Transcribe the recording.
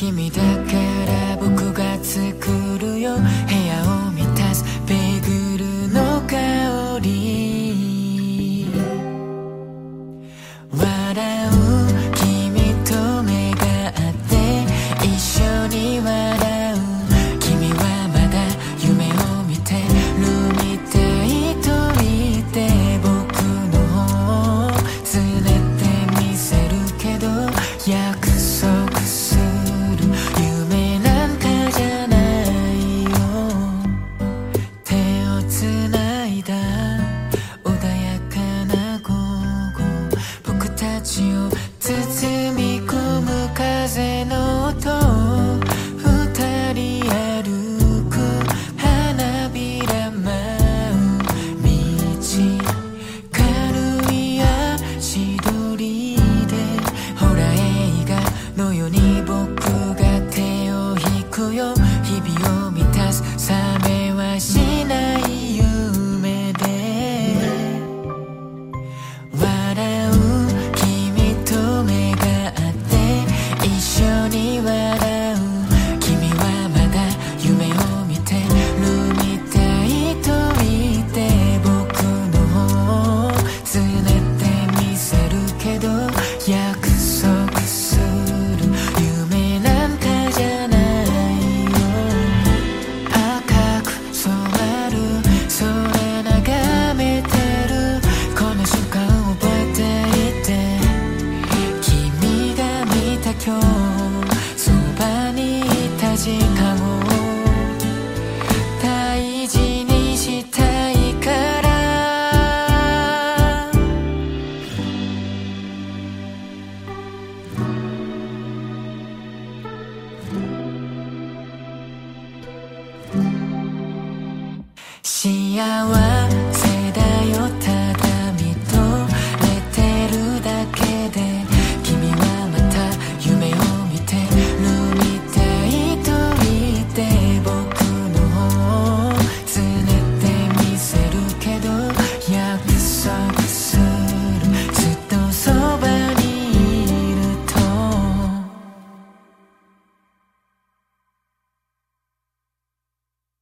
君だから僕が作るよ。部屋を満たす。ベーグルの香り。笑情。心安稳。